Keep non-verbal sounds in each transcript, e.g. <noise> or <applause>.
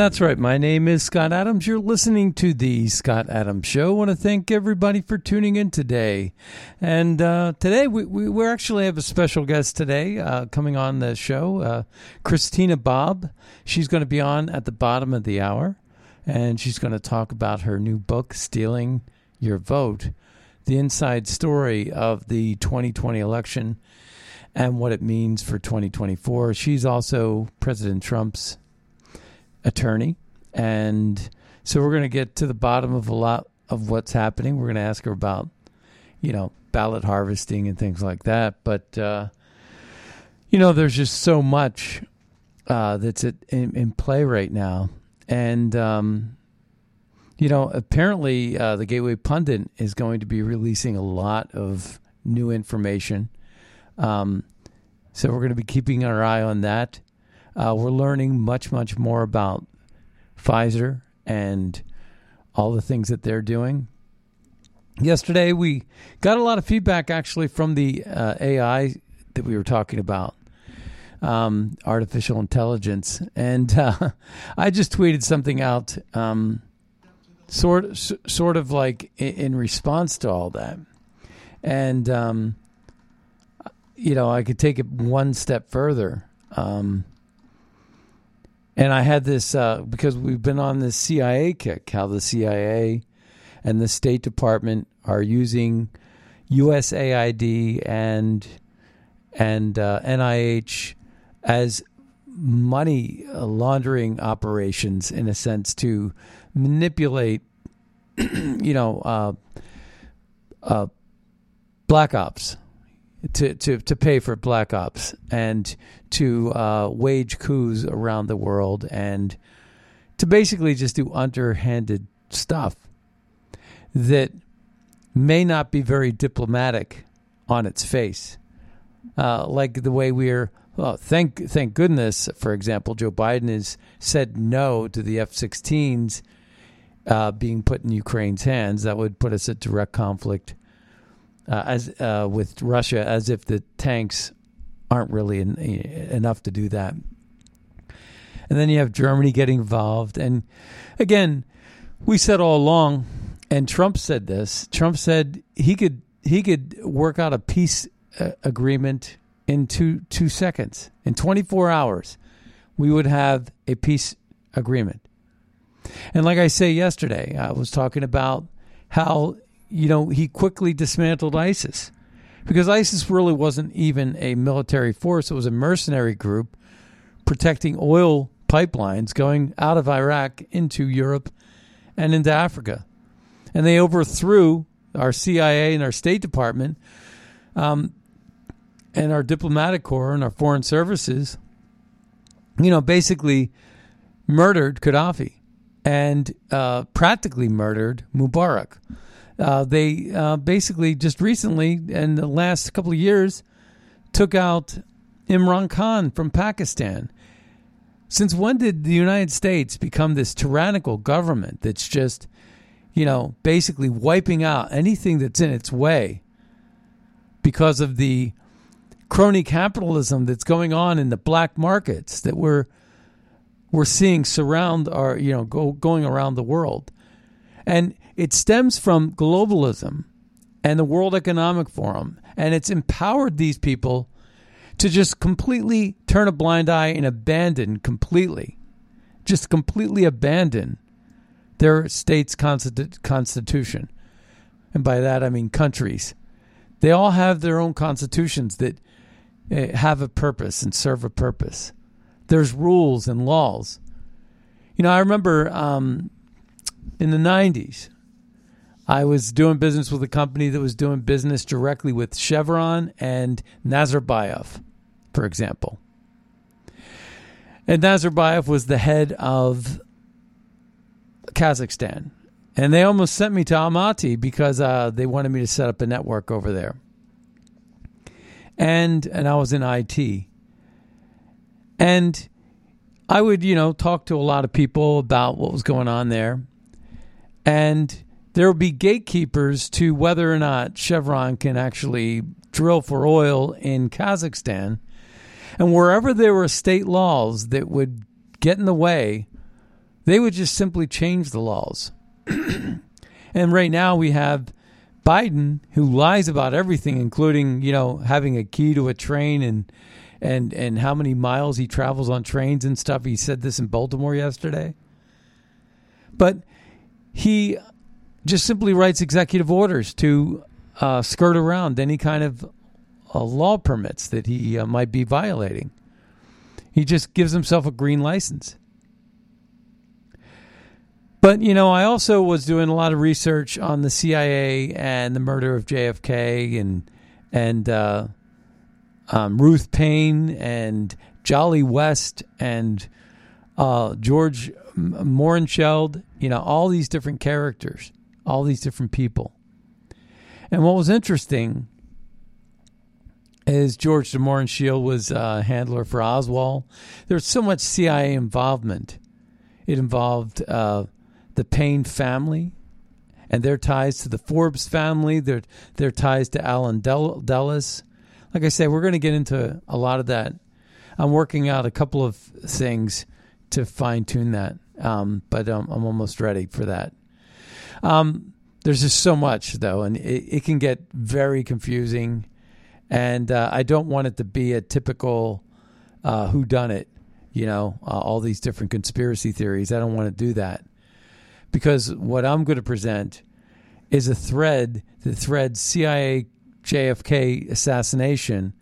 That's right. My name is Scott Adams. You're listening to the Scott Adams Show. I want to thank everybody for tuning in today. And uh, today we, we, we actually have a special guest today uh, coming on the show, uh, Christina Bobb. She's going to be on at the bottom of the hour, and she's going to talk about her new book, Stealing Your Vote, the inside story of the 2020 election and what it means for 2024. She's also President Trump's attorney. And so we're going to get to the bottom of a lot of what's happening. We're going to ask her about, you know, ballot harvesting and things like that. But, uh, you know, there's just so much uh, that's at, in, in play right now. And, um, you know, apparently uh, the Gateway Pundit is going to be releasing a lot of new information. Um, so we're going to be keeping our eye on that. Uh, we're learning much, much more about Pfizer and all the things that they're doing. Yesterday, we got a lot of feedback actually from the uh, AI that we were talking about, um, artificial intelligence, and uh, <laughs> I just tweeted something out, um, sort sort of like in, in response to all that, and um, you know I could take it one step further. Um, and I had this uh, because we've been on this CIA kick, how the CIA and the State Department are using USAID and and uh, NIH as money laundering operations, in a sense, to manipulate, <clears throat> you know, uh, uh, black ops to, to, to pay for black ops and to uh, wage coups around the world and to basically just do underhanded stuff that may not be very diplomatic on its face. Uh, like the way we're, well, thank thank goodness, for example, Joe Biden has said no to the F 16s uh, being put in Ukraine's hands. That would put us at direct conflict uh, as uh, with Russia, as if the tanks aren't really enough to do that. And then you have Germany getting involved, and again, we said all along, and Trump said this. Trump said he could he could work out a peace uh, agreement in two two seconds, in twenty four hours. We would have a peace agreement. And like I say yesterday, I was talking about how you know, he quickly dismantled ISIS because ISIS really wasn't even a military force. It was a mercenary group protecting oil pipelines going out of Iraq into Europe and into Africa. And they overthrew our CIA and our State Department um, and our diplomatic corps and our foreign services, you know, basically murdered Gaddafi and uh, practically murdered Mubarak. Uh, they uh, basically just recently, in the last couple of years, took out Imran Khan from Pakistan. Since when did the United States become this tyrannical government that's just, you know, basically wiping out anything that's in its way because of the crony capitalism that's going on in the black markets that we're we're seeing surround our you know go, going around the world and it stems from globalism and the World Economic Forum and it's empowered these people to just completely turn a blind eye and abandon completely just completely abandon their state's constitution and by that I mean countries they all have their own constitutions that Eh, have a purpose and serve a purpose. There's rules and laws. You know, I remember um, in the 90s, I was doing business with a company that was doing business directly with Chevron and Nazarbayev, for example. And Nazarbayev was the head of Kazakhstan. And they almost sent me to Almaty because uh, they wanted me to set up a network over there and and I was in IT. And I would, you know, talk to a lot of people about what was going on there. And there would be gatekeepers to whether or not Chevron can actually drill for oil in Kazakhstan. And wherever there were state laws that would get in the way, they would just simply change the laws. <clears throat> and right now we have Biden, who lies about everything, including you know having a key to a train and and and how many miles he travels on trains and stuff. He said this in Baltimore yesterday. But he just simply writes executive orders to uh, skirt around any kind of uh, law permits that he uh, might be violating. He just gives himself a green license. But you know, I also was doing a lot of research on the CIA and the murder of JFK and and uh, um, Ruth Paine and Jolly West and uh, George Mohrenschildt. You know, all these different characters, all these different people. And what was interesting is George de Shield was a handler for Oswald. There's so much CIA involvement. It involved. Uh, the Paine family and their ties to the Forbes family, their their ties to Allen Dulles. Like I say, we're going to get into a lot of that. I'm working out a couple of things to fine tune that, um, but um, I'm almost ready for that. Um, there's just so much though, and it, it can get very confusing, and uh, I don't want it to be a typical uh, who done it. You know, uh, all these different conspiracy theories. I don't want to do that because what I'm going to present is a thread that threads CIA JFK assassination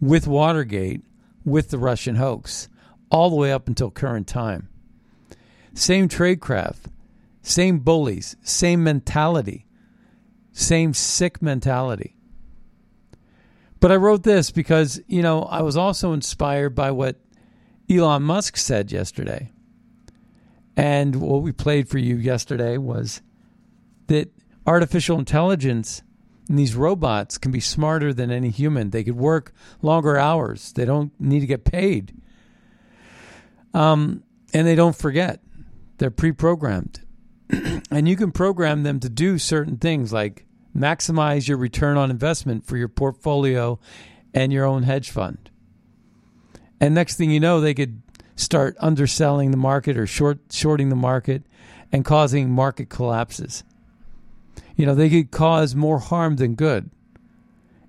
with Watergate, with the Russian hoax, all the way up until current time. Same tradecraft, same bullies, same mentality, same sick mentality. But I wrote this because, you know, I was also inspired by what Elon Musk said yesterday. And what we played for you yesterday was that artificial intelligence and these robots can be smarter than any human. They could work longer hours. They don't need to get paid. Um, and they don't forget. They're pre-programmed. <clears throat> and you can program them to do certain things like maximize your return on investment for your portfolio and your own hedge fund. And next thing you know, they could start underselling the market or short shorting the market and causing market collapses. You know, they could cause more harm than good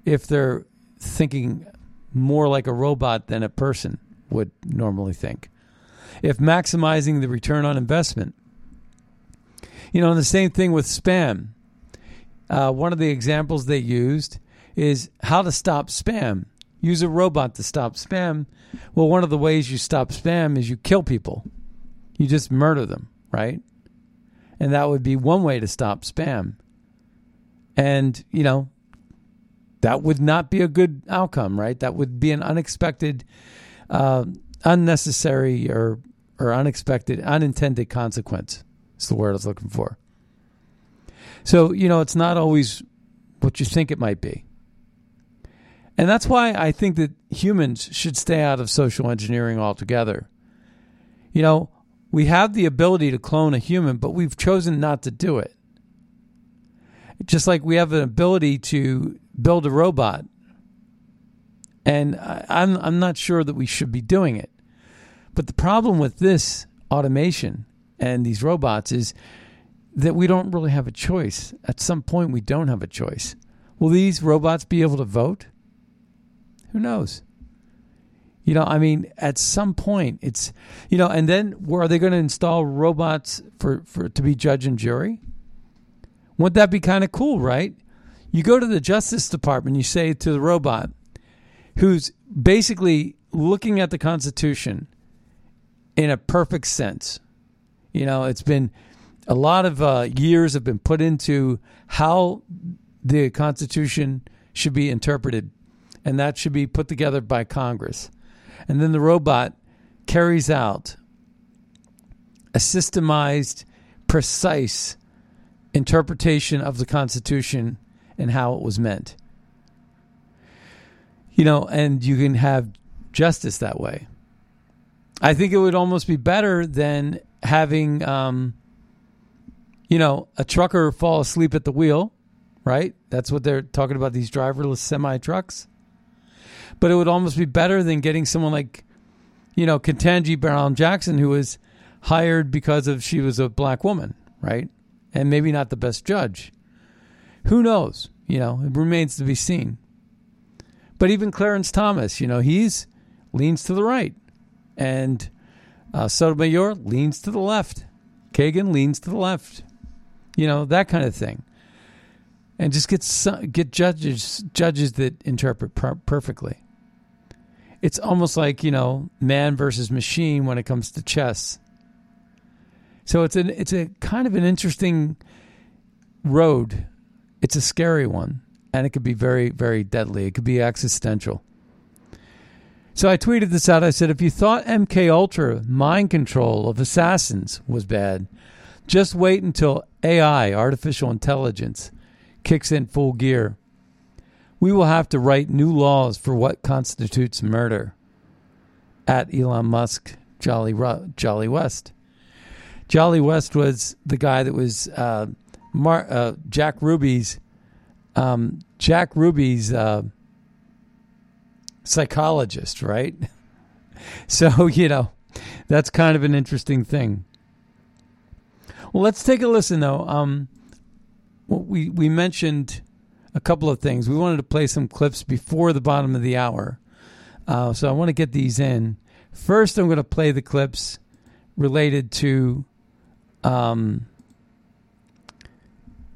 if they're thinking more like a robot than a person would normally think. If maximizing the return on investment. You know, and the same thing with spam. Uh, one of the examples they used is how to stop spam. Use a robot to stop spam. Well, one of the ways you stop spam is you kill people. You just murder them, right? And that would be one way to stop spam. And, you know, that would not be a good outcome, right? That would be an unexpected, uh, unnecessary, or or unexpected, unintended consequence. Is the word I was looking for. So you know, it's not always what you think it might be. And that's why I think that humans should stay out of social engineering altogether. You know, we have the ability to clone a human, but we've chosen not to do it. Just like we have an ability to build a robot. And I, I'm, I'm not sure that we should be doing it. But the problem with this automation and these robots is that we don't really have a choice. At some point, we don't have a choice. Will these robots be able to vote? Who knows? You know, I mean, at some point, it's you know, and then where are they going to install robots for for to be judge and jury? Wouldn't that be kind of cool, right? You go to the Justice Department, you say to the robot, who's basically looking at the Constitution in a perfect sense. You know, it's been a lot of uh, years have been put into how the Constitution should be interpreted and that should be put together by Congress. And then the robot carries out a systemized, precise interpretation of the Constitution and how it was meant. You know, and you can have justice that way. I think it would almost be better than having, um, you know, a trucker fall asleep at the wheel, right? That's what they're talking about, these driverless semi trucks. But it would almost be better than getting someone like, you know, Ketanji Brown Jackson, who was hired because of she was a black woman, right? And maybe not the best judge. Who knows? You know, it remains to be seen. But even Clarence Thomas, you know, he's leans to the right, and uh, Sotomayor leans to the left. Kagan leans to the left. You know that kind of thing and just get some, get judges judges that interpret per- perfectly. It's almost like you know man versus machine when it comes to chess. So it's an it's a kind of an interesting road. It's a scary one, and it could be very very deadly. It could be existential. So I tweeted this out. I said, if you thought MK Ultra mind control of assassins was bad, just wait until AI, artificial intelligence, kicks in full gear. We will have to write new laws for what constitutes murder. At Elon Musk, Jolly, Jolly West. Jolly West was the guy that was uh, Mar- uh, Jack Ruby's um, Jack Ruby's uh, psychologist, right? <laughs> so you know that's kind of an interesting thing. Well, let's take a listen though. Um, we we mentioned a couple of things. We wanted to play some clips before the bottom of the hour, uh, so I want to get these in. First, I'm going to play the clips related to um,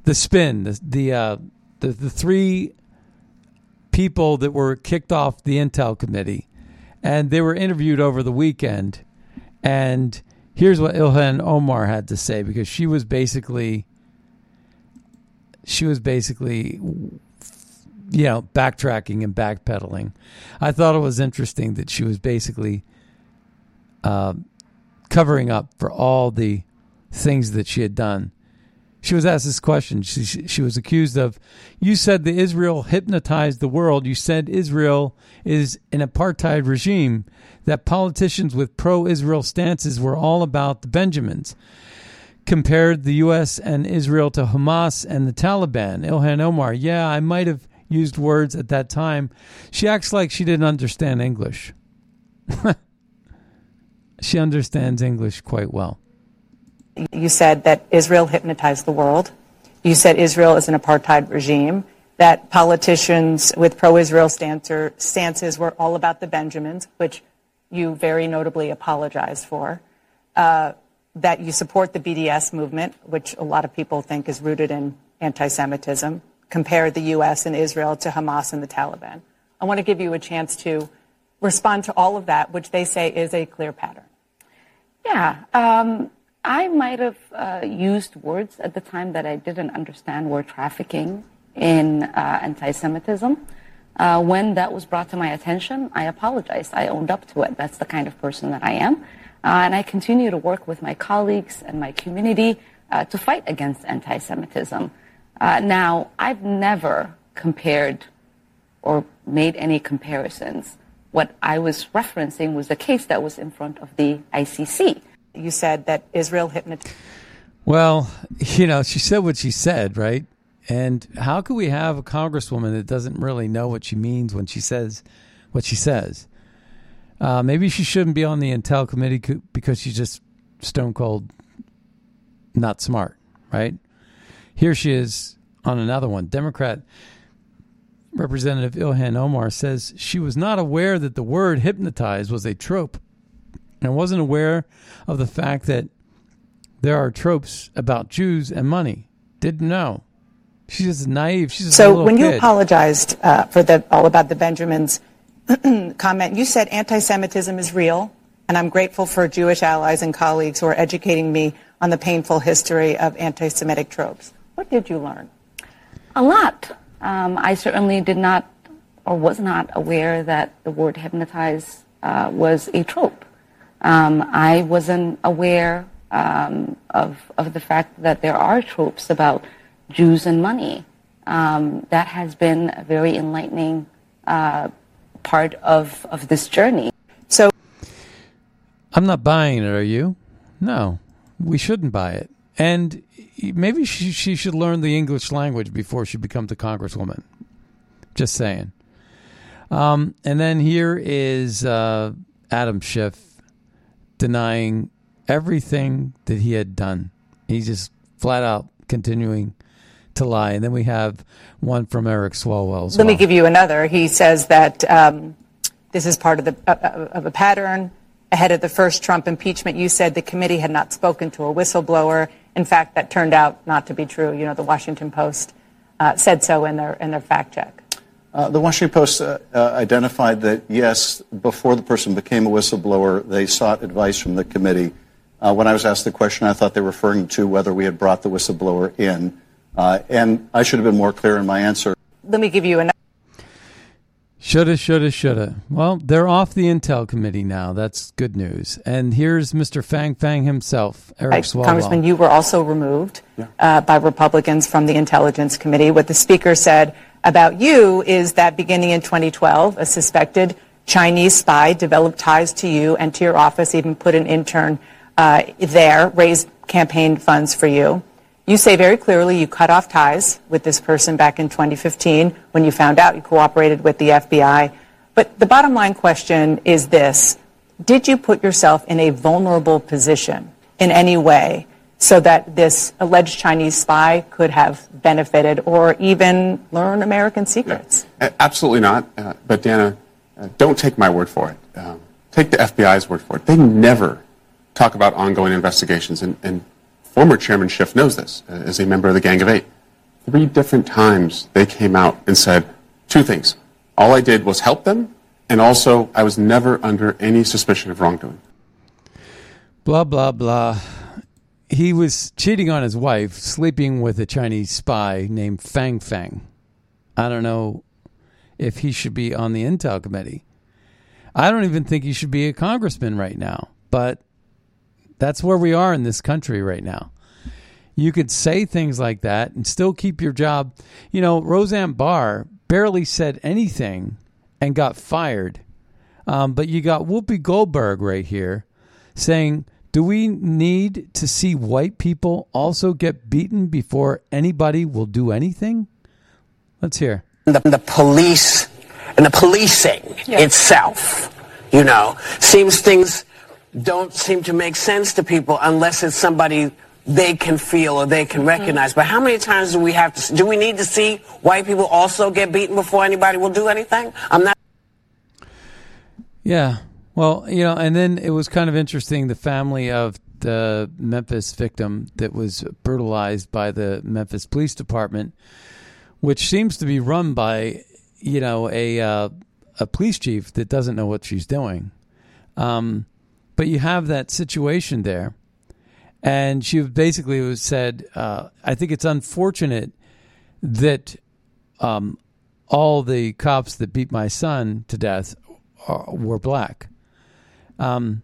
the spin, the the, uh, the the three people that were kicked off the Intel committee, and they were interviewed over the weekend. And here's what Ilhan Omar had to say because she was basically she was basically you know backtracking and backpedaling. I thought it was interesting that she was basically uh, covering up for all the things that she had done. She was asked this question. She, she was accused of, you said that Israel hypnotized the world. You said Israel is an apartheid regime, that politicians with pro Israel stances were all about the Benjamins compared the U.S. and Israel to Hamas and the Taliban. Ilhan Omar, yeah, I might have used words at that time. She acts like she didn't understand English. <laughs> she understands English quite well. You said that Israel hypnotized the world. You said Israel is an apartheid regime, that politicians with pro Israel stances were all about the Benjamins, which you very notably apologized for. Uh, that you support the BDS movement, which a lot of people think is rooted in anti Semitism, compare the U.S. and Israel to Hamas and the Taliban. I want to give you a chance to respond to all of that, which they say is a clear pattern. Yeah. Um, I might have uh, used words at the time that I didn't understand were trafficking in uh, anti Semitism. Uh, when that was brought to my attention, I apologized. I owned up to it. That's the kind of person that I am. Uh, and I continue to work with my colleagues and my community uh, to fight against anti Semitism. Uh, now, I've never compared or made any comparisons. What I was referencing was the case that was in front of the ICC. You said that Israel hypnotized. Well, you know, she said what she said, right? And how could we have a congresswoman that doesn't really know what she means when she says what she says? Uh, maybe she shouldn't be on the Intel committee because she's just stone cold not smart, right? Here she is on another one. Democrat Representative Ilhan Omar says she was not aware that the word hypnotize was a trope and wasn't aware of the fact that there are tropes about Jews and money. Didn't know. She's just naive. She's so when kid. you apologized uh, for the all about the Benjamins <clears throat> comment, you said anti-Semitism is real, and I'm grateful for Jewish allies and colleagues who are educating me on the painful history of anti-Semitic tropes. What did you learn? A lot. Um, I certainly did not or was not aware that the word hypnotize uh, was a trope. Um, I wasn't aware um, of, of the fact that there are tropes about Jews and money. Um, that has been a very enlightening uh, part of, of this journey. So, I'm not buying it. Are you? No, we shouldn't buy it. And maybe she, she should learn the English language before she becomes a congresswoman. Just saying. Um, and then here is uh, Adam Schiff denying everything that he had done. He's just flat out continuing to lie. And then we have one from Eric Swalwell. Let well. me give you another. He says that um, this is part of, the, uh, uh, of a pattern. Ahead of the first Trump impeachment, you said the committee had not spoken to a whistleblower. In fact, that turned out not to be true. You know, the Washington Post uh, said so in their, in their fact check. Uh, the Washington Post uh, uh, identified that, yes, before the person became a whistleblower, they sought advice from the committee. Uh, when I was asked the question, I thought they were referring to whether we had brought the whistleblower in. Uh, and I should have been more clear in my answer. Let me give you another. Shoulda, shoulda, shoulda. Well, they're off the Intel committee now. That's good news. And here's Mr. Fang Fang himself, Eric Swalwell. Congressman, you were also removed yeah. uh, by Republicans from the Intelligence Committee. What the Speaker said about you is that beginning in 2012, a suspected Chinese spy developed ties to you and to your office, even put an intern uh, there, raised campaign funds for you. You say very clearly you cut off ties with this person back in 2015 when you found out you cooperated with the FBI. But the bottom line question is this Did you put yourself in a vulnerable position in any way so that this alleged Chinese spy could have benefited or even learn American secrets? Absolutely not. Uh, but Dana, uh, don't take my word for it. Um, take the FBI's word for it. They never talk about ongoing investigations. And, and former Chairman Schiff knows this uh, as a member of the Gang of Eight. Three different times they came out and said two things. All I did was help them, and also I was never under any suspicion of wrongdoing. Blah, blah, blah. He was cheating on his wife, sleeping with a Chinese spy named Fang Fang. I don't know if he should be on the Intel committee. I don't even think he should be a congressman right now, but that's where we are in this country right now. You could say things like that and still keep your job. You know, Roseanne Barr barely said anything and got fired. Um, but you got Whoopi Goldberg right here saying, Do we need to see white people also get beaten before anybody will do anything? Let's hear. The, the police and the policing yeah. itself, you know, seems things don't seem to make sense to people unless it's somebody they can feel or they can mm-hmm. recognize. Mm-hmm. But how many times do we have to? Do we need to see white people also get beaten before anybody will do anything? I'm not. Yeah. Well, you know, and then it was kind of interesting. The family of the Memphis victim that was brutalized by the Memphis Police Department, which seems to be run by, you know, a uh, a police chief that doesn't know what she's doing. Um, but you have that situation there. And she basically said, uh, I think it's unfortunate that um, all the cops that beat my son to death are, were black. Um,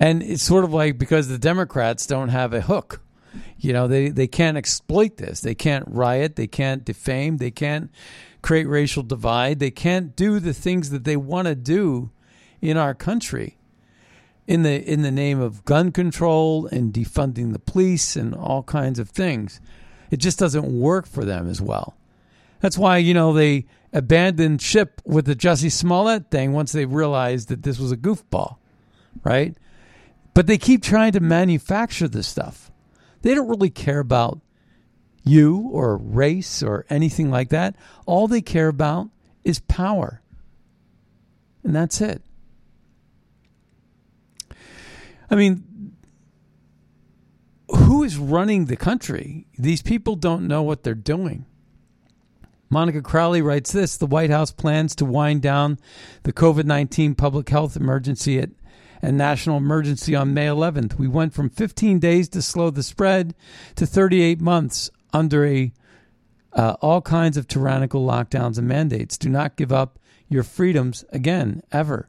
and it's sort of like because the Democrats don't have a hook. You know, they, they can't exploit this. They can't riot. They can't defame. They can't create racial divide. They can't do the things that they want to do in our country in the in the name of gun control and defunding the police and all kinds of things. It just doesn't work for them as well. That's why, you know, they abandoned ship with the Jussie Smollett thing once they realized that this was a goofball, right? But they keep trying to manufacture this stuff. They don't really care about you or race or anything like that. All they care about is power. And that's it. I mean, who is running the country? These people don't know what they're doing. Monica Crowley writes this The White House plans to wind down the COVID 19 public health emergency at, and national emergency on May 11th. We went from 15 days to slow the spread to 38 months under a uh, all kinds of tyrannical lockdowns and mandates. Do not give up your freedoms again, ever.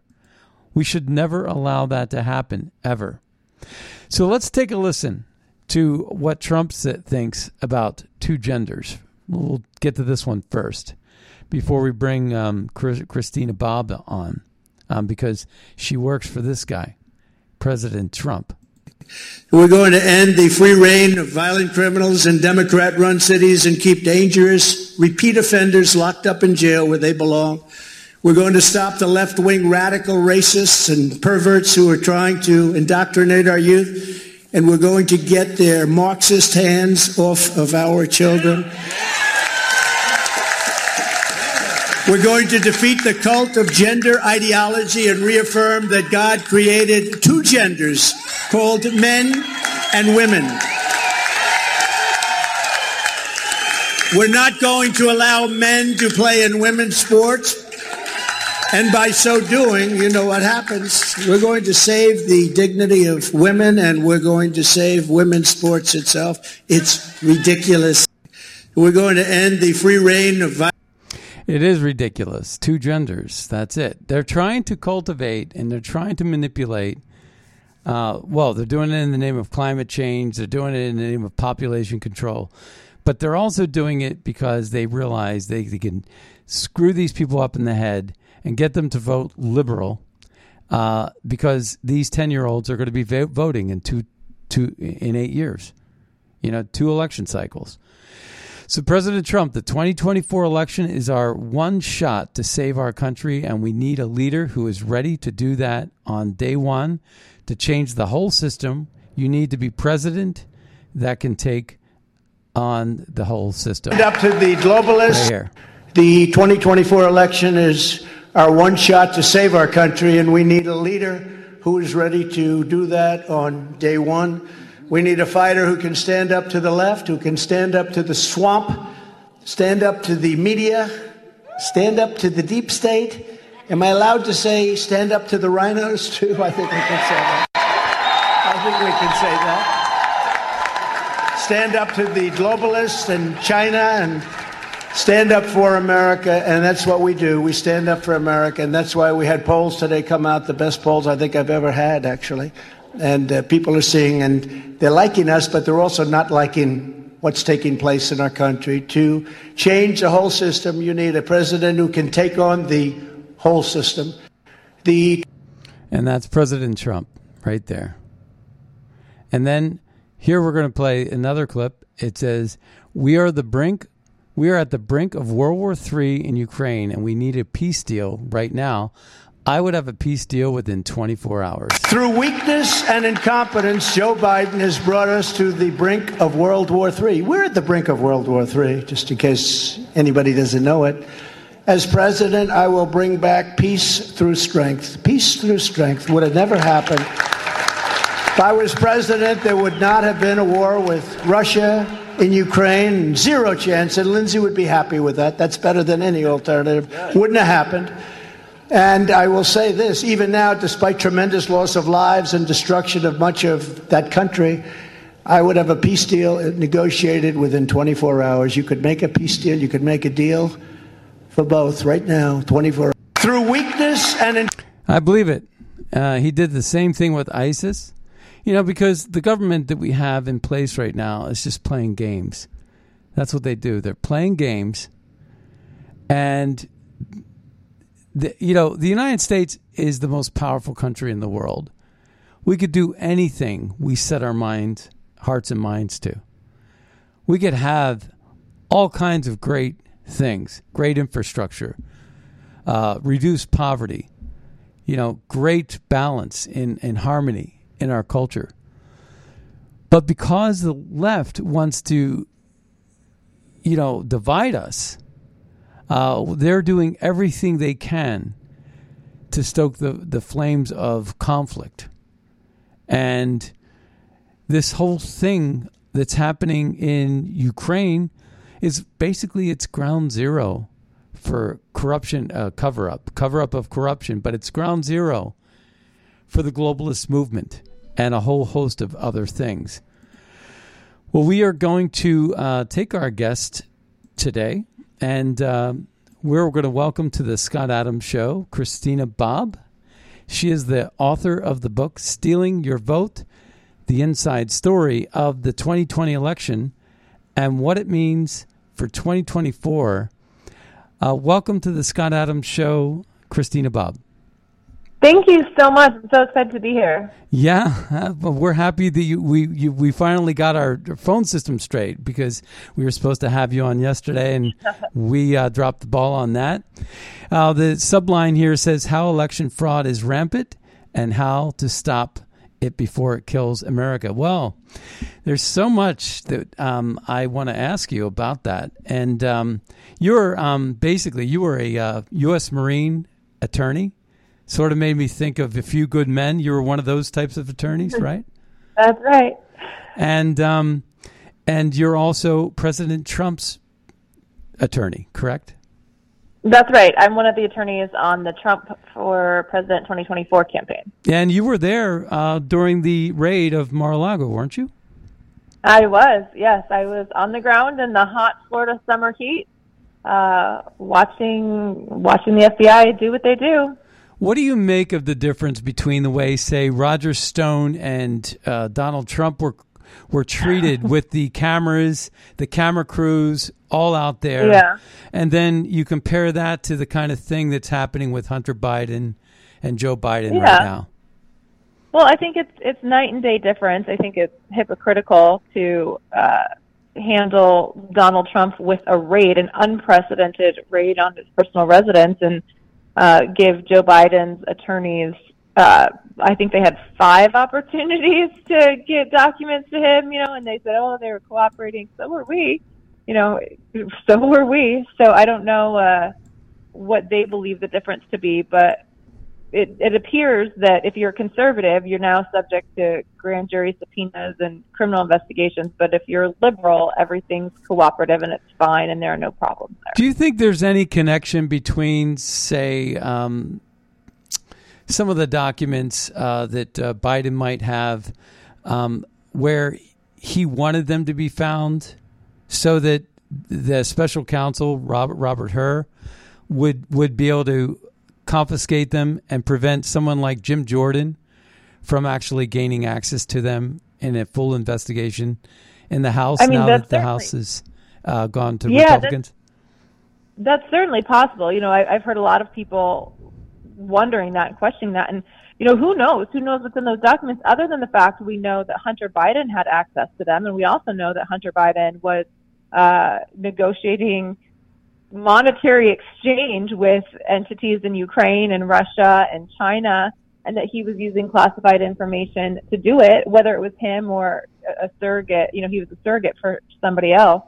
We should never allow that to happen, ever. So let's take a listen to what Trump thinks about two genders. We'll get to this one first before we bring um, Christina Bobb on um, because she works for this guy, President Trump. We're going to end the free reign of violent criminals in Democrat run cities and keep dangerous repeat offenders locked up in jail where they belong. We're going to stop the left wing radical racists and perverts who are trying to indoctrinate our youth. And we're going to get their Marxist hands off of our children. We're going to defeat the cult of gender ideology and reaffirm that God created two genders called men and women. We're not going to allow men to play in women's sports. And by so doing, you know what happens? We're going to save the dignity of women and we're going to save women's sports itself. It's ridiculous. We're going to end the free reign of violence. It is ridiculous. Two genders. That's it. They're trying to cultivate and they're trying to manipulate. Uh, well, they're doing it in the name of climate change. They're doing it in the name of population control. But they're also doing it because they realize they, they can screw these people up in the head and get them to vote liberal uh, because these 10 year olds are going to be voting in two, two, in eight years, you know, two election cycles. So, President Trump, the 2024 election is our one shot to save our country, and we need a leader who is ready to do that on day one to change the whole system. You need to be president that can take on the whole system. Up to the globalists. Right the 2024 election is our one shot to save our country, and we need a leader who is ready to do that on day one. We need a fighter who can stand up to the left, who can stand up to the swamp, stand up to the media, stand up to the deep state. Am I allowed to say stand up to the RINOs too? I think we can say that. I think we can say that. Stand up to the globalists and China and stand up for America, and that's what we do. We stand up for America, and that's why we had polls today come out, the best polls I think I've ever had, actually. And uh, people are seeing, and they're liking us, but they're also not liking what's taking place in our country. To change the whole system, you need a president who can take on the whole system. The and that's President Trump right there. And then here we're going to play another clip. It says, "We are the brink we are at the brink of World War III in Ukraine, and we need a peace deal right now. I would have a peace deal within 24 hours. Through weakness and incompetence, Joe Biden has brought us to the brink of World War III. We're at the brink of World War III, just in case anybody doesn't know it. As president, I will bring back peace through strength. Peace through strength would have never happened. If I was president, there would not have been a war with Russia, in Ukraine, zero chance, and Lindsey would be happy with that. That's better than any alternative. Wouldn't have happened. And I will say this even now, despite tremendous loss of lives and destruction of much of that country, I would have a peace deal negotiated within 24 hours. You could make a peace deal, you could make a deal for both right now, 24 hours. Through weakness and. In- I believe it. Uh, he did the same thing with ISIS. You know, because the government that we have in place right now is just playing games. That's what they do. They're playing games And the, you know, the United States is the most powerful country in the world. We could do anything we set our minds, hearts, and minds to. We could have all kinds of great things, great infrastructure, uh, reduce poverty, you know, great balance in, in harmony in our culture. But because the left wants to, you know, divide us, uh, they're doing everything they can to stoke the, the flames of conflict. And this whole thing that's happening in Ukraine is basically it's ground zero for corruption, uh, cover up, cover up of corruption, but it's ground zero for the globalist movement and a whole host of other things. Well, we are going to uh, take our guest today and uh, we're going to welcome to the Scott Adams Show Christina Bobb. She is the author of the book Stealing Your Vote The Inside Story of the 2020 Election and What It Means for 2024. Uh, welcome to the Scott Adams Show, Christina Bobb. Thank you so much. I'm so excited to be here. Yeah, we're happy that you, we you, we finally got our phone system straight because we were supposed to have you on yesterday and <laughs> we uh, dropped the ball on that. Uh, the subline here says how election fraud is rampant and how to stop it before it kills America. Well, there's so much that um, I want to ask you about that. And um, you're um, basically you were a uh, U.S. Marine attorney sort of made me think of a few good men. You were one of those types of attorneys, right? That's right. And um, and you're also President Trump's attorney, correct? That's right. I'm one of the attorneys on the Trump for President 2024 campaign. And you were there uh, during the raid of Mar-a-Lago, weren't you? I was. Yes, I was on the ground in the hot Florida summer heat, uh, watching watching the FBI do what they do. What do you make of the difference between the way, say, Roger Stone and uh, Donald Trump were were treated <laughs> with the cameras, the camera crews, all out there, yeah. and then you compare that to the kind of thing that's happening with Hunter Biden and Joe Biden yeah. right now? Well, I think it's it's night and day difference. I think it's hypocritical to uh, handle Donald Trump with a raid, an unprecedented raid on his personal residence, and uh, give Joe Biden's attorneys, uh, I think they had five opportunities to get documents to him, you know, and they said, oh, they were cooperating. So were we, you know, so were we. So I don't know uh, what they believe the difference to be, but it, it appears that if you're conservative, you're now subject to grand jury subpoenas and criminal investigations. But if you're liberal, everything's cooperative and it's fine, and there are no problems there. Do you think there's any connection between, say, um, some of the documents uh, that uh, Biden might have, um, where he wanted them to be found, so that the special counsel Robert Robert Hur would would be able to confiscate them and prevent someone like Jim Jordan from actually gaining access to them in a full investigation in the House I mean, now that's that the House has uh, gone to Yeah, Republicans? That's certainly possible. You know, I, I've heard a lot of people wondering that and questioning that. And, you know, who knows? Who knows what's in those documents other than the fact we know that Hunter Biden had access to them. And we also know that Hunter Biden was uh, negotiating monetary exchange with entities in Ukraine and Russia and China, and that he was using classified information to do it, whether it was him or a surrogate. You know, he was a surrogate for somebody else.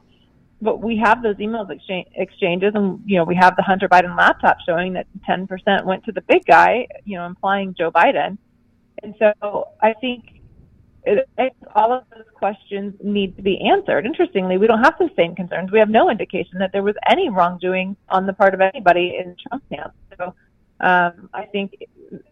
But we have those emails exchange, exchanges, and you know, we have the Hunter Biden laptop showing that 10% went to the big guy. You know, implying Joe Biden. And so I think it, all of those questions need to be answered. Interestingly, we don't have the same concerns. We have no indication that there was any wrongdoing on the part of anybody in Trump's camp. So um, I think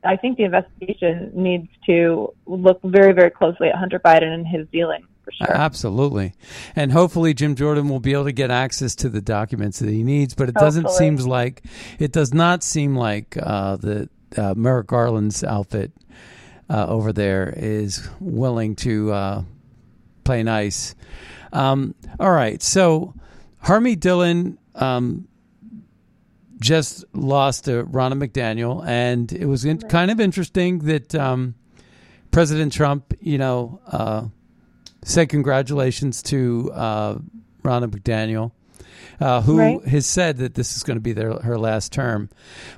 I think the investigation needs to look very, very closely at Hunter Biden and his dealings. Sure. Absolutely. And hopefully Jim Jordan will be able to get access to the documents that he needs, but it doesn't Hopefully. seem like it does not seem like uh, the uh, Merrick Garland's outfit uh, over there is willing to uh, play nice. Um, all right. So Harmeet Dhillon um, just lost to Ronna McDaniel, and it was in, kind of interesting that um, President Trump, you know, uh, said congratulations to uh, Ronna McDaniel. Uh, who Right. has said that this is going to be their her last term?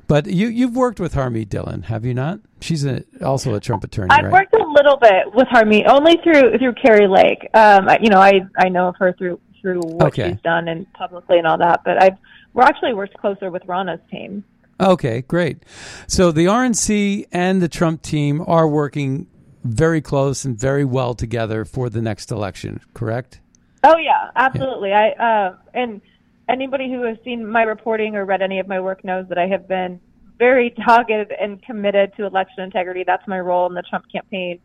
But you you've worked with Harmeet Dhillon, have you not? She's a, also a Trump attorney, I've right? worked a little bit with Harmeet, only through through Kari Lake. Um, I- you know, I I know of her through through what Okay. she's done and publicly and all that. But I've we're actually worked closer with Ronna's team. Okay, great. So the RNC and the Trump team are working very close and very well together for the next election, correct? Oh yeah, absolutely. I uh, and anybody who has seen my reporting or read any of my work knows that I have been very targeted and committed to election integrity. That's my role in the Trump campaign,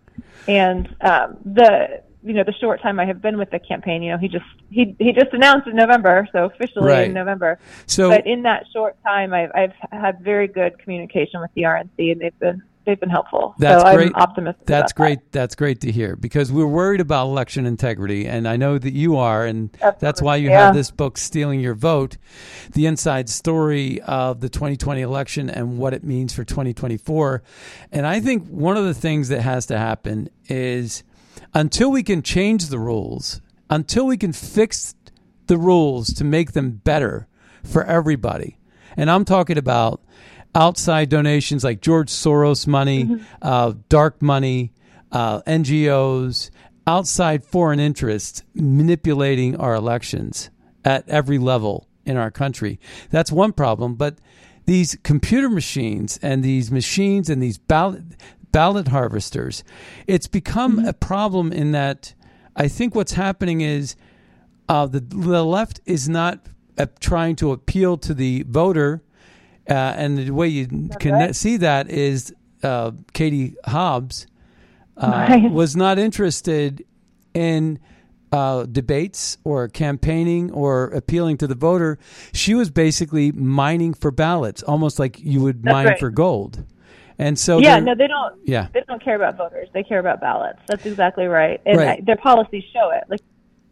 and um, the you know the short time I have been with the campaign, you know, he just he he just announced in November, so officially Right. in November. So- but in that short time, I've I've had very good communication with the RNC, and they've been they've been helpful. That's so great. I'm optimistic. That's about that. great. That's great to hear because we're worried about election integrity, and I know that you are, and that's why you Yeah. have this book, "Stealing Your Vote: The Inside Story of the 2020 Election and What It Means for 2024." And I think one of the things that has to happen is until we can change the rules, until we can fix the rules to make them better for everybody. And I'm talking about outside donations like George Soros money, uh, dark money, uh, NGOs, outside foreign interests manipulating our elections at every level in our country. That's one problem. But these computer machines and these machines and these ballot ballot harvesters, it's become a problem in that I think what's happening is uh, the the left is not uh, trying to appeal to the voter, uh, and the way you can see that is uh, Katie Hobbs uh, Right. was not interested in uh, debates or campaigning or appealing to the voter. She was basically mining for ballots, almost like you would That's mine right. for gold. And so, yeah, no, they don't. Yeah. they don't care about voters. They care about ballots. That's exactly right, and Right. Their policies show it. Like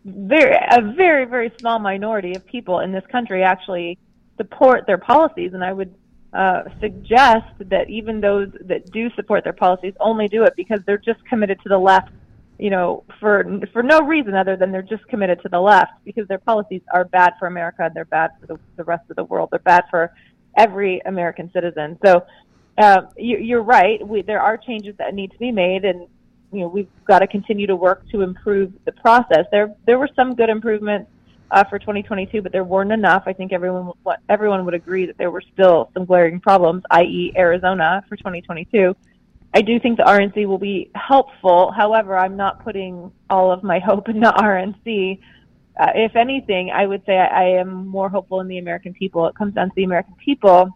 very, a very, very small minority of people in this country actually support their policies, and I would uh, suggest that even those that do support their policies only do it because they're just committed to the left. You know, for for no reason other than they're just committed to the left because their policies are bad for America and they're bad for the, the rest of the world. They're bad for every American citizen. So um, you, you're right. We, there are changes that need to be made, and you know we've got to continue to work to improve the process. There, there were some good improvements uh, for 2022, but there weren't enough. I think everyone, everyone would agree that there were still some glaring problems, i.e., Arizona for 2022. I do think the RNC will be helpful. However, I'm not putting all of my <laughs> hope in the RNC. Uh, if anything, I would say I, I am more hopeful in the American people. It comes down to the American people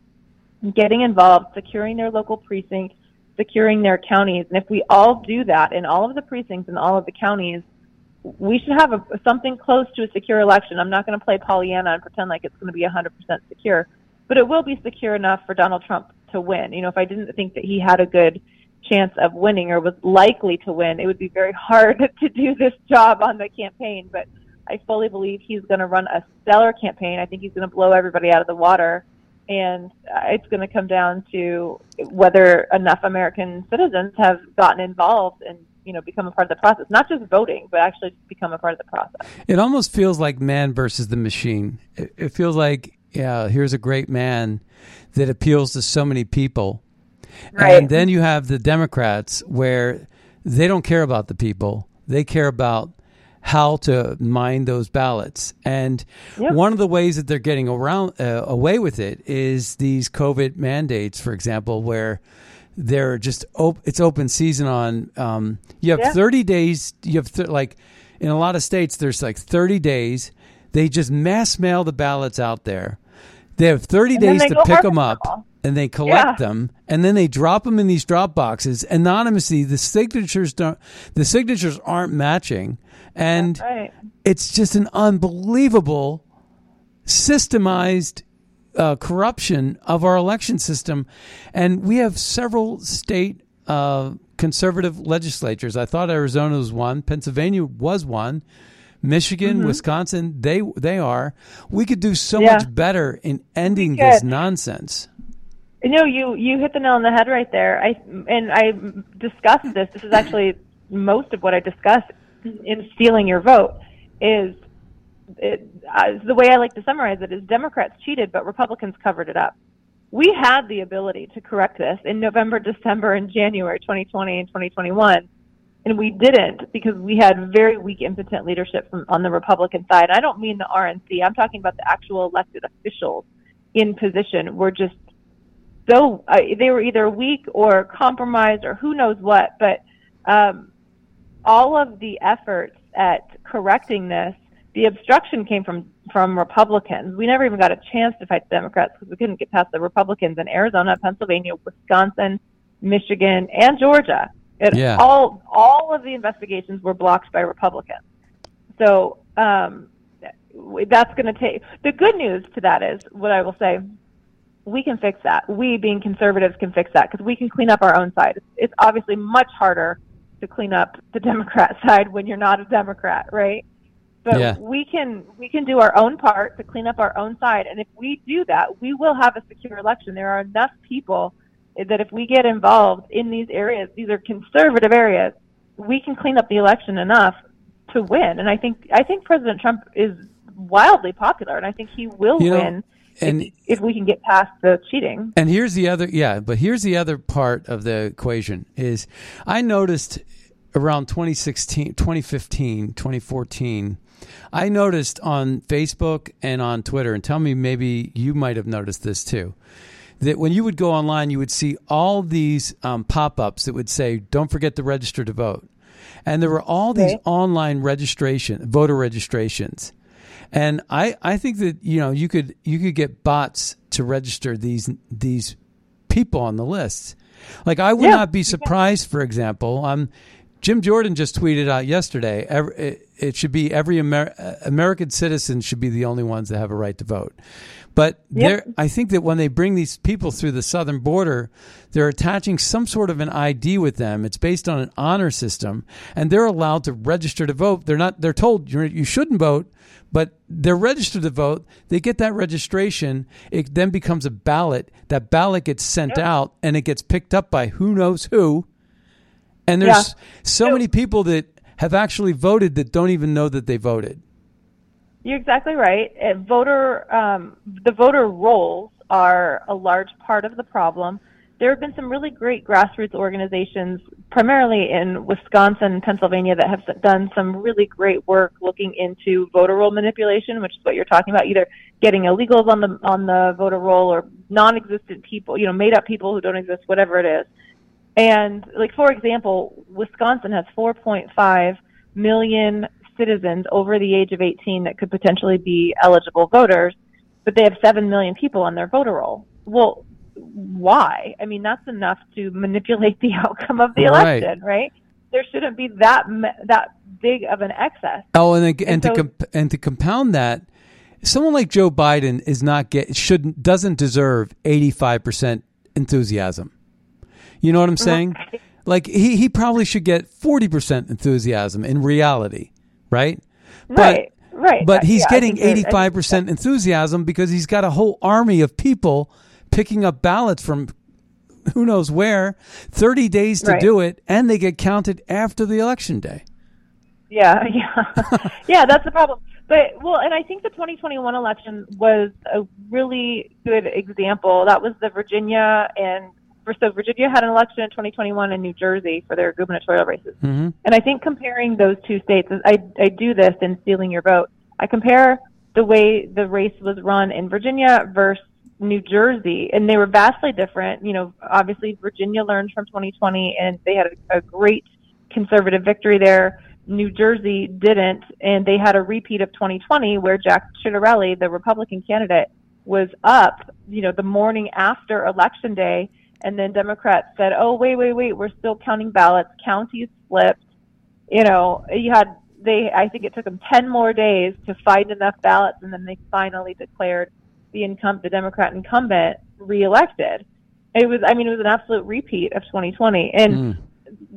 getting involved, securing their local precinct, securing their counties. And if we all do that in all of the precincts and all of the counties, we should have a, something close to a secure election. I'm not going to play Pollyanna and pretend like it's going to be 100% secure, but it will be secure enough for Donald Trump to win. You know, if I didn't think that he had a good chance of winning or was likely to win, it would be very hard <laughs> to do this job on the campaign. But I fully believe he's going to run a stellar campaign. I think he's going to blow everybody out of the water. And uh, it's going to come down to whether enough American citizens have gotten involved and, you know, become a part of the process. Not just voting, but actually become a part of the process. It almost feels like man versus the machine. It, it feels like, yeah, here's a great man that appeals to so many people. Right. And then you have the Democrats where they don't care about the people. They care about how to mine those ballots. And Yep. one of the ways that they're getting around uh, away with it is these COVID mandates, for example, where they're just op- it's open season on. Um, you have Yeah. 30 days. You have th- like in a lot of states, there's like 30 days. They just mass mail the ballots out there. They have 30 And days to pick them up and they collect Yeah. them and then they drop them in these drop boxes anonymously. The signatures don't. The signatures aren't matching, and Right. it's just an unbelievable systemized uh, corruption of our election system. And we have several state uh, conservative legislatures. I thought Arizona was one, Pennsylvania was one, Michigan, Mhm. Wisconsin, they they are. We could do so Yeah. much better in ending this nonsense. You know, you you hit the nail on the head right there. I and I discussed this. This is actually most of what I discussed in stealing your vote. Is it, uh, the way I like to summarize it is Democrats cheated, but Republicans covered it up. We had the ability to correct this in November, December, and January 2020 and 2021, and we didn't because we had very weak, impotent leadership from, on the Republican side. I don't mean the RNC. I'm talking about the actual elected officials in position were just so uh, they were either weak or compromised or who knows what. But um, all of the efforts at correcting this, the obstruction came from from Republicans. We never even got a chance to fight the Democrats because we couldn't get past the Republicans in Arizona, Pennsylvania, Wisconsin, Michigan, and Georgia. It, Yeah. All all of the investigations were blocked by Republicans. So um, that's going to take. The good news to that is what I will say. We can fix that. We, being conservatives, can fix that because we can clean up our own side. It's, it's obviously much harder to clean up the <laughs> Democrat side when you're not a Democrat, right? But Yeah. we can we can do our own part to clean up our own side, and if we do that, we will have a secure election. There are enough people that if we get involved in these areas, these are conservative areas, we can clean up the election enough to win. And I think I think President Trump is wildly popular, and I think he will You know, win and- if, if we can get past the cheating. And here's the other, yeah, but here's the other part of the equation is I noticed around 2016, 2015, 2014, I noticed on Facebook and on Twitter, and tell me maybe you might have noticed this too, that when you would go online, you would see all these um, pop ups that would say, don't forget to register to vote. And there were all these online registration, voter registrations. And I, I think that you know you could you could get bots to register these these people on the list. Like I would Yeah. not be surprised, for example, um, Jim Jordan just tweeted out yesterday. Every, it, it should be every Amer- American citizen should be the only ones that have a right to vote. But Yep. I think that when they bring these people through the southern border, they're attaching some sort of an ID with them. It's based on an honor system, and they're allowed to register to vote. They're not. They're told you're, you shouldn't vote, but they're registered to vote. They get that registration. It then becomes a ballot. That ballot gets sent out, and it gets picked up by who knows who. And there's Yeah. so many people that have actually voted that don't even know that they voted. You're exactly right. Uh, voter, um, the voter rolls are a large part of the problem. There have been some really great grassroots organizations, primarily in Wisconsin and Pennsylvania, that have done some really great work looking into voter roll manipulation, which is what you're talking about, either getting illegals on the on the voter roll or non-existent people, you know, made up people who don't exist, whatever it is. And like for example, Wisconsin has 4.5 million citizens over the age of 18 that could potentially be eligible voters, but they have 7 million people on their voter roll. Well, why? I mean, that's enough to manipulate the <laughs> outcome of the Right. election, right? There shouldn't be that that big of an excess. Oh, and and, And to comp- and to compound that, someone like Joe Biden is not get shouldn't doesn't deserve eighty five percent enthusiasm. You know what I'm uh-huh. saying? Like he he probably should get forty percent enthusiasm in reality, right? Right, right. But he's yeah, getting think you're- I eighty think five percent enthusiasm because he's got a whole army of people picking up ballots from who knows where, thirty days to Right. do it, and they get counted after the election day. Yeah, <laughs> yeah, yeah. That's the problem. But well, and I think the 2021 election was a really good example. That was the Virginia and so Virginia had an election in 2021 in New Jersey for their gubernatorial races. Mm-hmm. And I think comparing those two states, I I do this in stealing your vote. I compare the way the race was run in Virginia versus New Jersey, and they were vastly different. You know, obviously Virginia learned from 2020, and they had a, a great conservative victory there. New Jersey didn't, and they had a repeat of 2020 where Jack Ciattarelli, the Republican candidate, was up, you know, the morning after election day, and then Democrats said, "Oh, wait, wait, wait, we're still counting ballots. Counties flipped." You know, you had they. I think it took them 10 more days to find enough ballots, and then they finally declared the income, the Democrat incumbent reelected. It was, I mean, it was an absolute repeat of 2020, and Mm.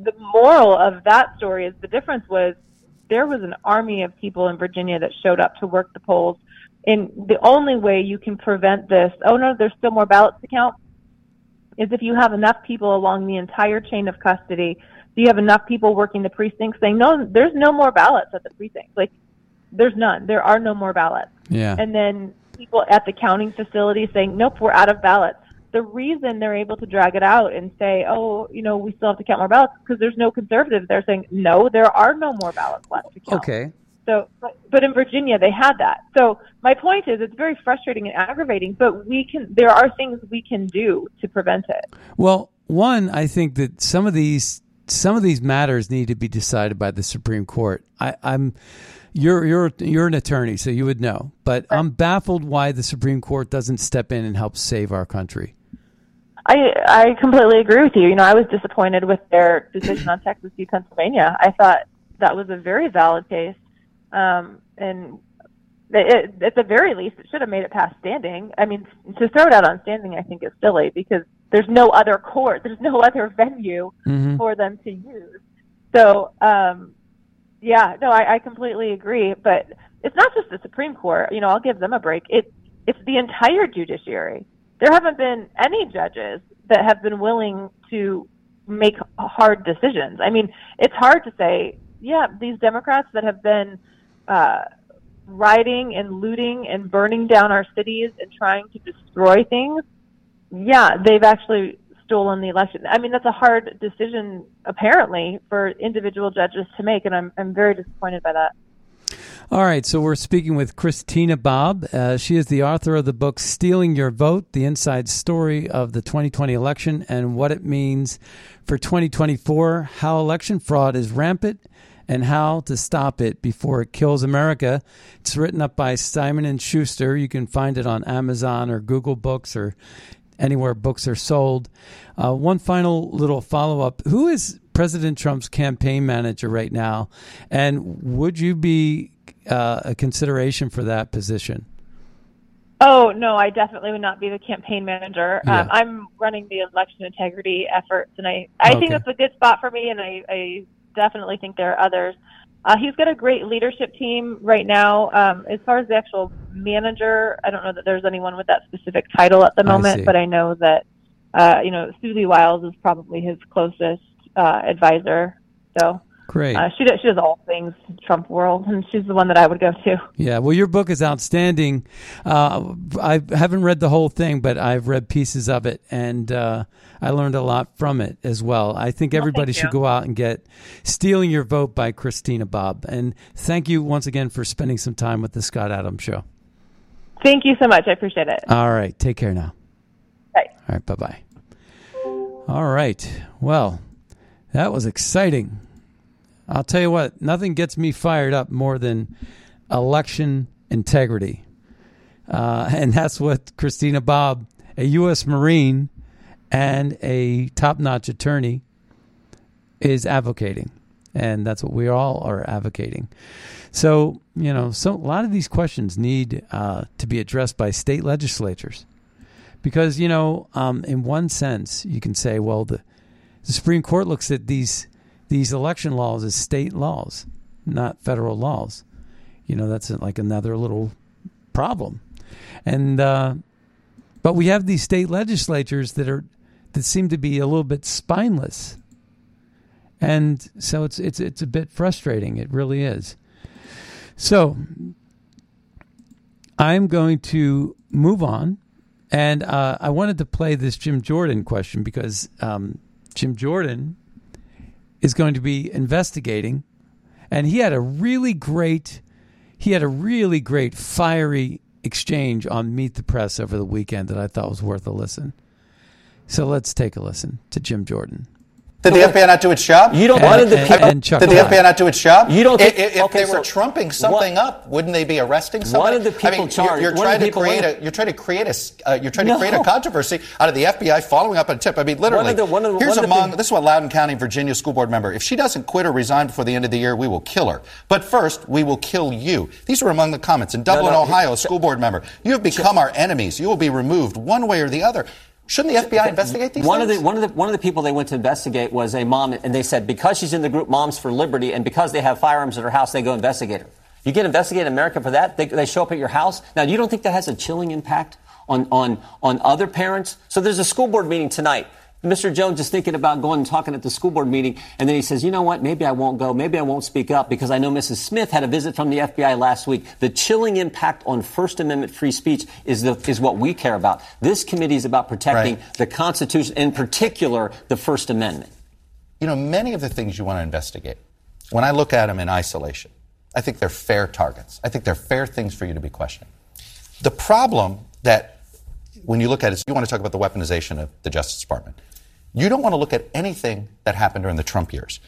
the moral of that story is the difference was there was an army of people in Virginia that showed up to work the polls. And the only way you can prevent this, oh no, there's still more ballots to count, is if you have enough people along the entire chain of custody. Do you have enough people working the precincts saying, no, there's no more ballots at the precincts? Like, there's none. There are no more ballots. Yeah. And then people at the counting facility saying, nope, we're out of ballots. The reason they're able to drag it out and say, oh, you know, we still have to count more ballots because there's no conservatives. They're saying, no, there are no more ballots left to count. Okay. So, but, but in Virginia, they had that. So my point is, it's very frustrating and aggravating, but we can, there are things we can do to prevent it. Well, one, I think that some of these some of these matters need to be decided by the Supreme Court. I, I'm you're you're you're an attorney, so you would know. But I'm baffled why the Supreme Court doesn't step in and help save our country. I I completely agree with you. You know, I was disappointed with their decision on Texas v. Pennsylvania. I thought that was a very valid case, um, and it, at the very least, it should have made it past standing. I mean, to throw it out on standing, I think is silly because there's no other court, there's no <laughs> other venue Mhm. for them to use. So, um, yeah, no, I, I completely agree. But it's not just the Supreme Court. You know, I'll give them a break. It it's the entire judiciary. There haven't been any judges that have been willing to make hard decisions. I mean, it's hard to say, yeah, these Democrats that have been uh, rioting and looting and burning down our cities and trying to destroy things, yeah, they've actually stolen the election. I mean, that's a hard decision, apparently, for individual judges to make, and I'm I'm very disappointed by that. All right, so we're speaking with Christina Bobb. Uh, she is the author of the book Stealing Your Vote The Inside Story of the 2020 Election and What It Means for 2024, How Election Fraud is Rampant, and How to Stop It Before It Kills America. It's written up by Simon and Schuster. You can find it on Amazon or Google Books or anywhere books are sold. Uh, one final little follow up Who is President Trump's campaign manager right now? And would you be uh, a consideration for that position? Oh no, I definitely would not be the campaign manager. Yeah. Um, I'm running the election integrity efforts, and I I Okay. think that's a good spot for me, and I, I definitely think there are others. Uh, he's got a great leadership team right now. Um, as far as the actual manager, I don't know that there's anyone with that specific title at the moment, see. but I know that uh, you know Susie Wiles is probably his closest uh, advisor. So Great. uh, she does she does all things Trump world, and she's the one that I would go to. Yeah, well, your book is outstanding. Uh, I haven't read the whole thing, but I've read pieces of it, and uh, I learned a lot from it as well. I think everybody thank should you. go out and get "Stealing Your Vote" by Christina Bobb. And thank you once again for spending some time with the Scott Adams Show. Thank you so much. I appreciate it. All right, take care now. Bye. All right, bye bye. All right, well, that was exciting. I'll tell you what, nothing gets me fired up more than election integrity. Uh, <laughs> and that's what Christina Bobb, a U.S. Marine and a top notch attorney, is advocating. And that's what we all are advocating. So, you know, so a lot of these questions need uh, to be addressed by state legislatures. Because, you know, um, in one sense, you can say, well, the, the Supreme Court looks at these these election laws as state laws, not federal laws. You know, that's like another little problem. And uh, but we have these state legislatures that are that seem to be a little bit spineless, and so it's it's it's a bit frustrating. It really is. So I'm going to move on, and uh, I wanted to play this Jim Jordan question because um, Jim Jordan is going to be investigating, and he had a really great, he had a really great fiery exchange on Meet the Press over the weekend that I thought was worth a listen. So let's take a listen to Jim Jordan. Did the FBI not do its job? You don't- And- One of the and- people- and Chuck Did the FBI not do its job? You don't think- i- if, okay, they were so trumping something what- up, wouldn't they be arresting One somebody? of the people I mean, charged- You're, you're one of trying to create a. You're trying to create a. s- Uh, you're trying to create a controversy out of the FBI following up on a tip. I mean, literally. One of the- one of the- here's one of the among. peop- this is what Loudoun County, Virginia school board member. If she doesn't quit or resign before the end of the year, we will kill her. But first, we will kill you. These were among the comments. In Dublin, no, Ohio, a school board member. You have become our enemies. You will be removed one way or the other. Shouldn't the FBI investigate these one things? Of the, one, of the, one of the people they went to investigate was a mom, and they said because she's in the group Moms for Liberty and because they have firearms at her house, they go investigate her. You get investigated in America for that? They, they show up at your house? Now, you don't think that has a chilling impact on, on, on other parents? So there's a school board meeting tonight. Mr. Jones is thinking about going and talking at the school board meeting, and then he says, you know what, maybe I won't go, maybe I won't speak up because I know Mrs. Smith had a visit from the FBI last week. The chilling impact on First Amendment free speech is, the, is what we care about. This committee is about protecting Right. the Constitution, in particular, the First Amendment. You know, many of the things you want to investigate, when I look at them in isolation, I think they're fair targets. I think they're fair things for you to be questioning. The problem that when you look at it is you want to talk about the weaponization of the Justice Department. You don't want to look at anything that happened during the Trump years.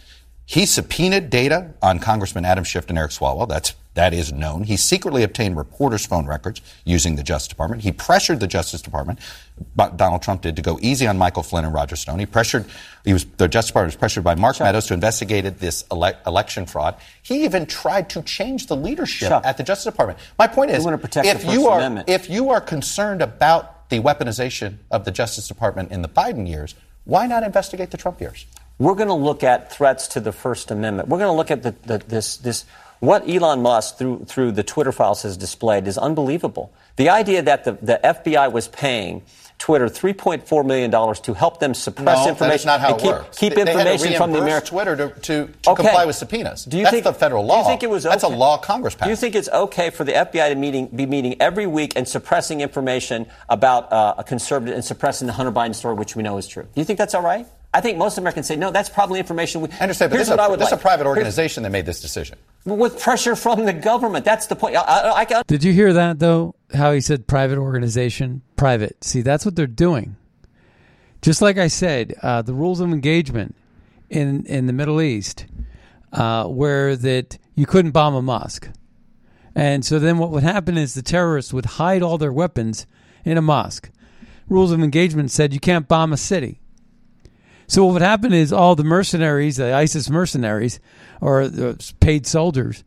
He subpoenaed data on Congressman Adam Schiff and Eric Swalwell. That's that is known. He secretly obtained reporters' phone records using the Justice Department. He pressured the Justice Department, but Donald Trump did, to go easy on Michael Flynn and Roger Stone. He pressured. He was the Justice Department was pressured by Mark Meadows to investigate this ele- election fraud. He even tried to change the leadership Chuck. at the Justice Department. My point is, want to protect if you are Amendment. if you are concerned about the weaponization of the Justice Department in the Biden years, why not investigate the Trump years? We're going to look at threats to the First Amendment. We're going to look at the, the, this, this, what Elon Musk through, through the Twitter files has displayed is unbelievable. The idea that the, the FBI was paying Twitter $3.4 million to help them suppress no, information that is not how and keep, works. keep They- they information from the American Twitter to, to, to Okay. comply with subpoenas. Do you That's think, the federal law. Do you think it was That's a law Congress passed. Do you think it's okay for the FBI to meeting, be meeting every week and suppressing information about uh, a conservative and suppressing the Hunter Biden story, which we know is true? Do you think that's all right? I think most Americans say no. That's probably information. We, I understand, but Here's this, a, I would this is a like. private Here's- organization that made this decision. With pressure from the government. That's the point. I, I, I Did you hear that though? How he said private organization, private. See, that's what they're doing. Just like I said, uh, the rules of engagement in in the Middle East, uh, where that you couldn't bomb a mosque, and so then what would happen is the terrorists would hide all their weapons in a mosque. Rules of engagement said you can't bomb a city. So what would happen is all the mercenaries, the ISIS mercenaries, or the paid soldiers,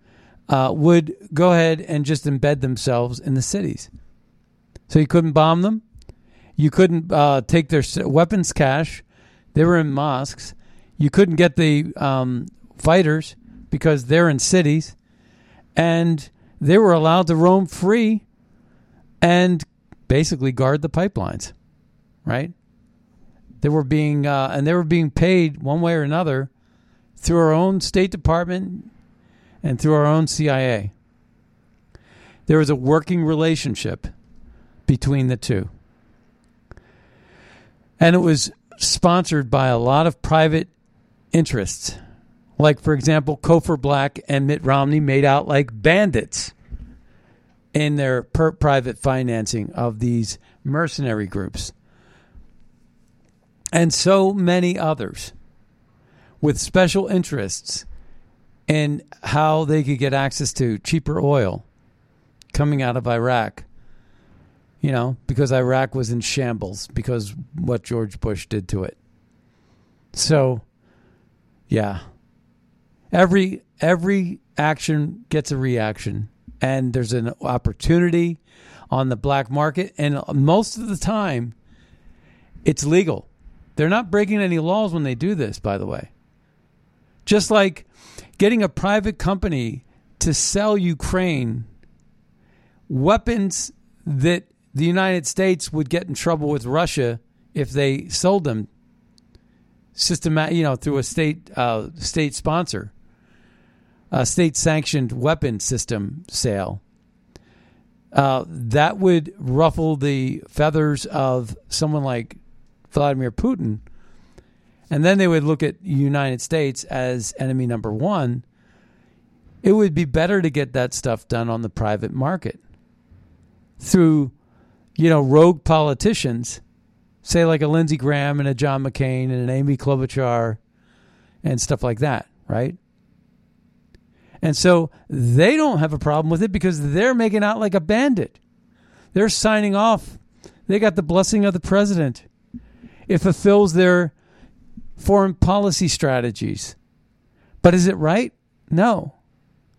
uh, would go ahead and just embed themselves in the cities. So you couldn't bomb them. You couldn't uh, take their weapons cache. They were in mosques. You couldn't get the um, fighters because they're in cities, and they were allowed to roam free and basically guard the pipelines, right? They were being uh, and they were being paid one way or another through our own State Department and through our own CIA. There was a working relationship between the two. And it was sponsored by a lot of private interests. Like, for example, Cofer Black and Mitt Romney made out like bandits in their per- private financing of these mercenary groups. And so many others with special interests in how they could get access to cheaper oil coming out of Iraq. You know, because Iraq was in shambles because what George Bush did to it. So, yeah. Every every action gets a reaction and there's an opportunity on the black market and most of the time it's legal. They're not breaking any laws when they do this, by the way. Just like getting a private company to sell Ukraine weapons that the United States would get in trouble with Russia if they sold them systemat you know through a state uh, state sponsor a state sanctioned weapon system sale uh, that would ruffle the feathers of someone like Vladimir Putin and then they would look at United States as enemy number 1 it would be better to get that stuff done on the private market through you know rogue politicians say like a Lindsey Graham and a John McCain and an Amy Klobuchar and stuff like that, right? And so they don't have a problem with it because they're making out like a bandit. They're signing off. They got the blessing of the president. It fulfills their foreign policy strategies. But is it right? No.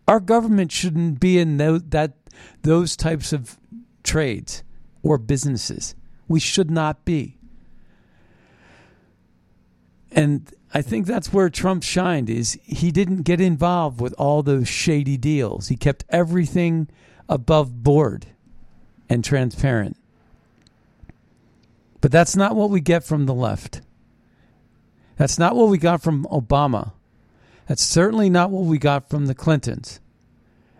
Our government shouldn't be in that those types of trades or businesses. We should not be. and I think that's where Trump shined is he didn't get involved with all those shady deals. He kept everything above board and transparent. But that's not what we get from the left. That's not what we got from Obama. That's certainly not what we got from the Clintons.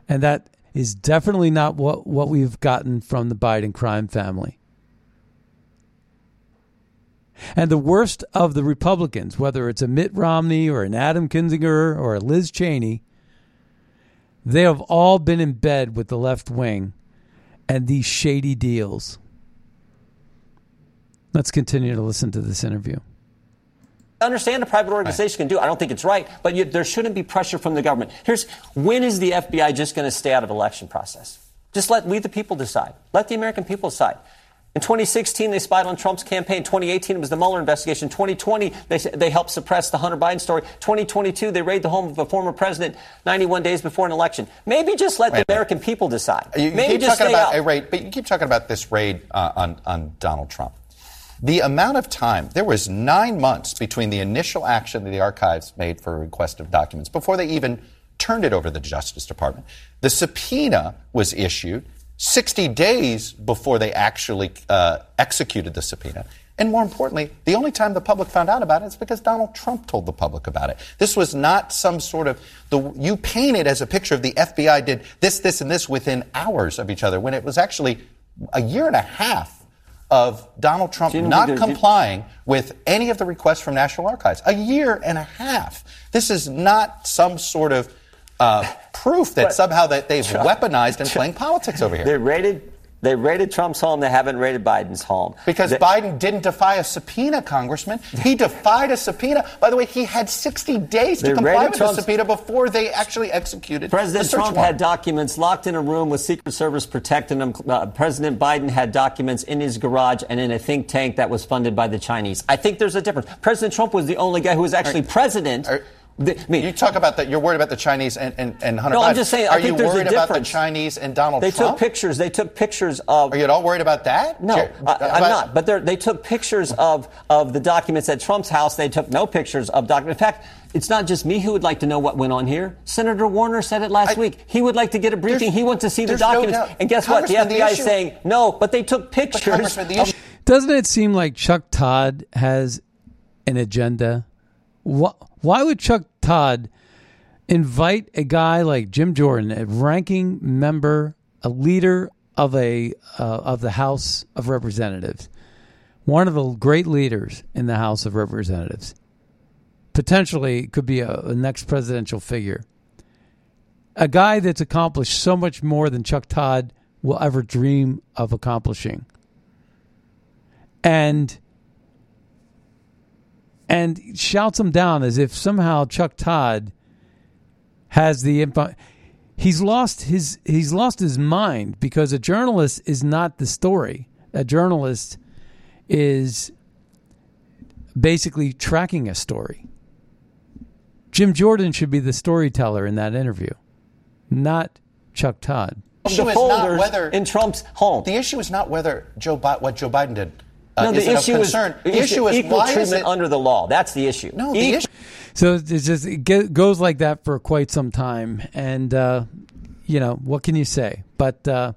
And that is definitely not what, what we've gotten from the Biden crime family. And the worst of the Republicans, whether it's a Mitt Romney or an Adam Kinzinger or a Liz Cheney, they have all been in bed with the left wing and these shady deals. Let's continue to listen to this interview. I understand a private organization can do. I don't think it's right, but you, there shouldn't be pressure from the government. Here's when is the FBI just going to stay out of election process? Just let we the people decide. Let the American people decide. In 2016, they spied on Trump's campaign. 2018, it was the Mueller investigation. 2020, they, they helped suppress the Hunter Biden story. 2022, they raided the home of a former president 91 days before an election. Maybe just let Wait the American people decide. You, you Maybe keep just talking stay about out. a raid, but you keep talking about this raid uh, on on Donald Trump. The amount of time there was nine months between the initial action that the archives made for a request of documents before they even turned it over to the Justice Department. The subpoena was issued 60 days before they actually uh, executed the subpoena. And more importantly, the only time the public found out about it is because Donald Trump told the public about it. This was not some sort of the you paint it as a picture of the FBI did this, this, and this within hours of each other when it was actually a year and a half of Donald Trump not complying with any of the requests from National Archives. A year and a half. This is not some sort of uh, proof that But- somehow that they've Chuck- weaponized and playing politics over here. They raided. They raided Trump's home. They haven't raided Biden's home. Because They- Biden didn't defy a subpoena, Congressman. He defied a subpoena. By the way, he had 60 days to comply with Trump's- the subpoena before they actually executed President Trump warrant. had documents locked in a room with Secret Service protecting him. Uh, President Biden had documents in his garage and in a think tank that was funded by the Chinese. I think there's a difference. President Trump was the only guy who was actually president. The- I mean, you talk about that. You're worried about the Chinese and, and, and Hunter No, Biden. I'm just saying, I Are think you there's a worried about the. Chinese and Donald they Trump? took pictures. They took pictures of. Are you at all worried about that? No, Jer- I, I'm not. But they're- took pictures of, of the documents at Trump's house. They took no pictures of documents. In fact, it's not just me who would like to know what went on here. Senator Warner said it last week. He would like to get a briefing. He wants to see the there's no documents. and guess what? The Congressman, the FBI is saying no, but they took pictures. The of- issue- Doesn't it seem like Chuck Todd has an agenda? Why, why would Chuck Todd invite a guy like Jim Jordan, a ranking member, a leader of a uh, of the House of Representatives, one of the great leaders in the House of Representatives, potentially could be a, a next presidential figure, a guy that's accomplished so much more than Chuck Todd will ever dream of accomplishing. And and shouts him down as if somehow Chuck Todd has the info. He's lost his he's lost his mind because a journalist is not the story. A journalist is basically tracking a story. Jim Jordan should be the storyteller in that interview, not Chuck Todd. The issue the is not folders whether in Trump's home. The issue is not whether Joe Bi- what Joe Biden did. Uh, no, is the it issue of is concern. the the issue is equal why is treatment it under the law. That's the issue. no? The Equal- issue. So it's just it ge- goes like that for quite some time, and uh, you know what can you say? But uh,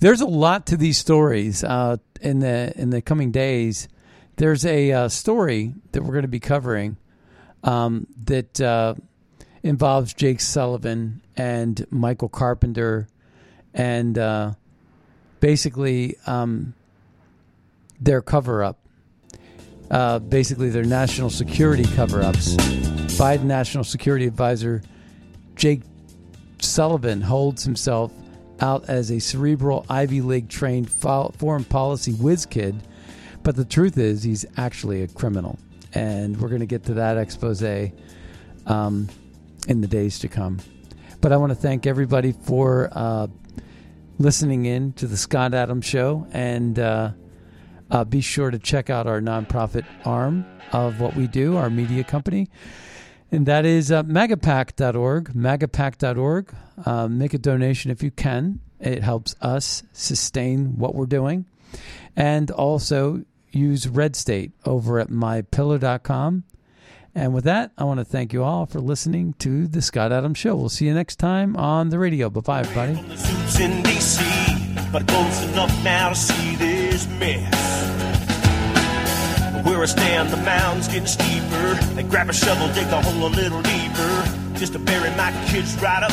there's a lot to these stories uh, in the in the coming days. There's a uh, story that we're going to be covering um, that uh, involves Jake Sullivan and Michael Carpenter, and uh, basically um, their cover up uh, basically their national security cover ups. Biden National Security Advisor Jake Sullivan holds himself out as a cerebral Ivy League trained foreign policy whiz kid, but the truth is he's actually a criminal. And we're going to get to that expose um, in the days to come. But I want to thank everybody for uh, listening in to the Scott Adams Show and. Uh, uh, be sure to check out our nonprofit arm of what we do, our media company. And that is uh, magapack.org, magapack.org. Uh, make a donation if you can. It helps us sustain what we're doing. And also use Red State over at mypillow.com And with that, I want to thank you all for listening to The Scott Adams Show. We'll see you next time on the radio. Bye bye, everybody. But close enough now to see this mess. Where I stand, the mound's getting steeper. They grab a shovel, dig the hole a little deeper, just to bury my kids right up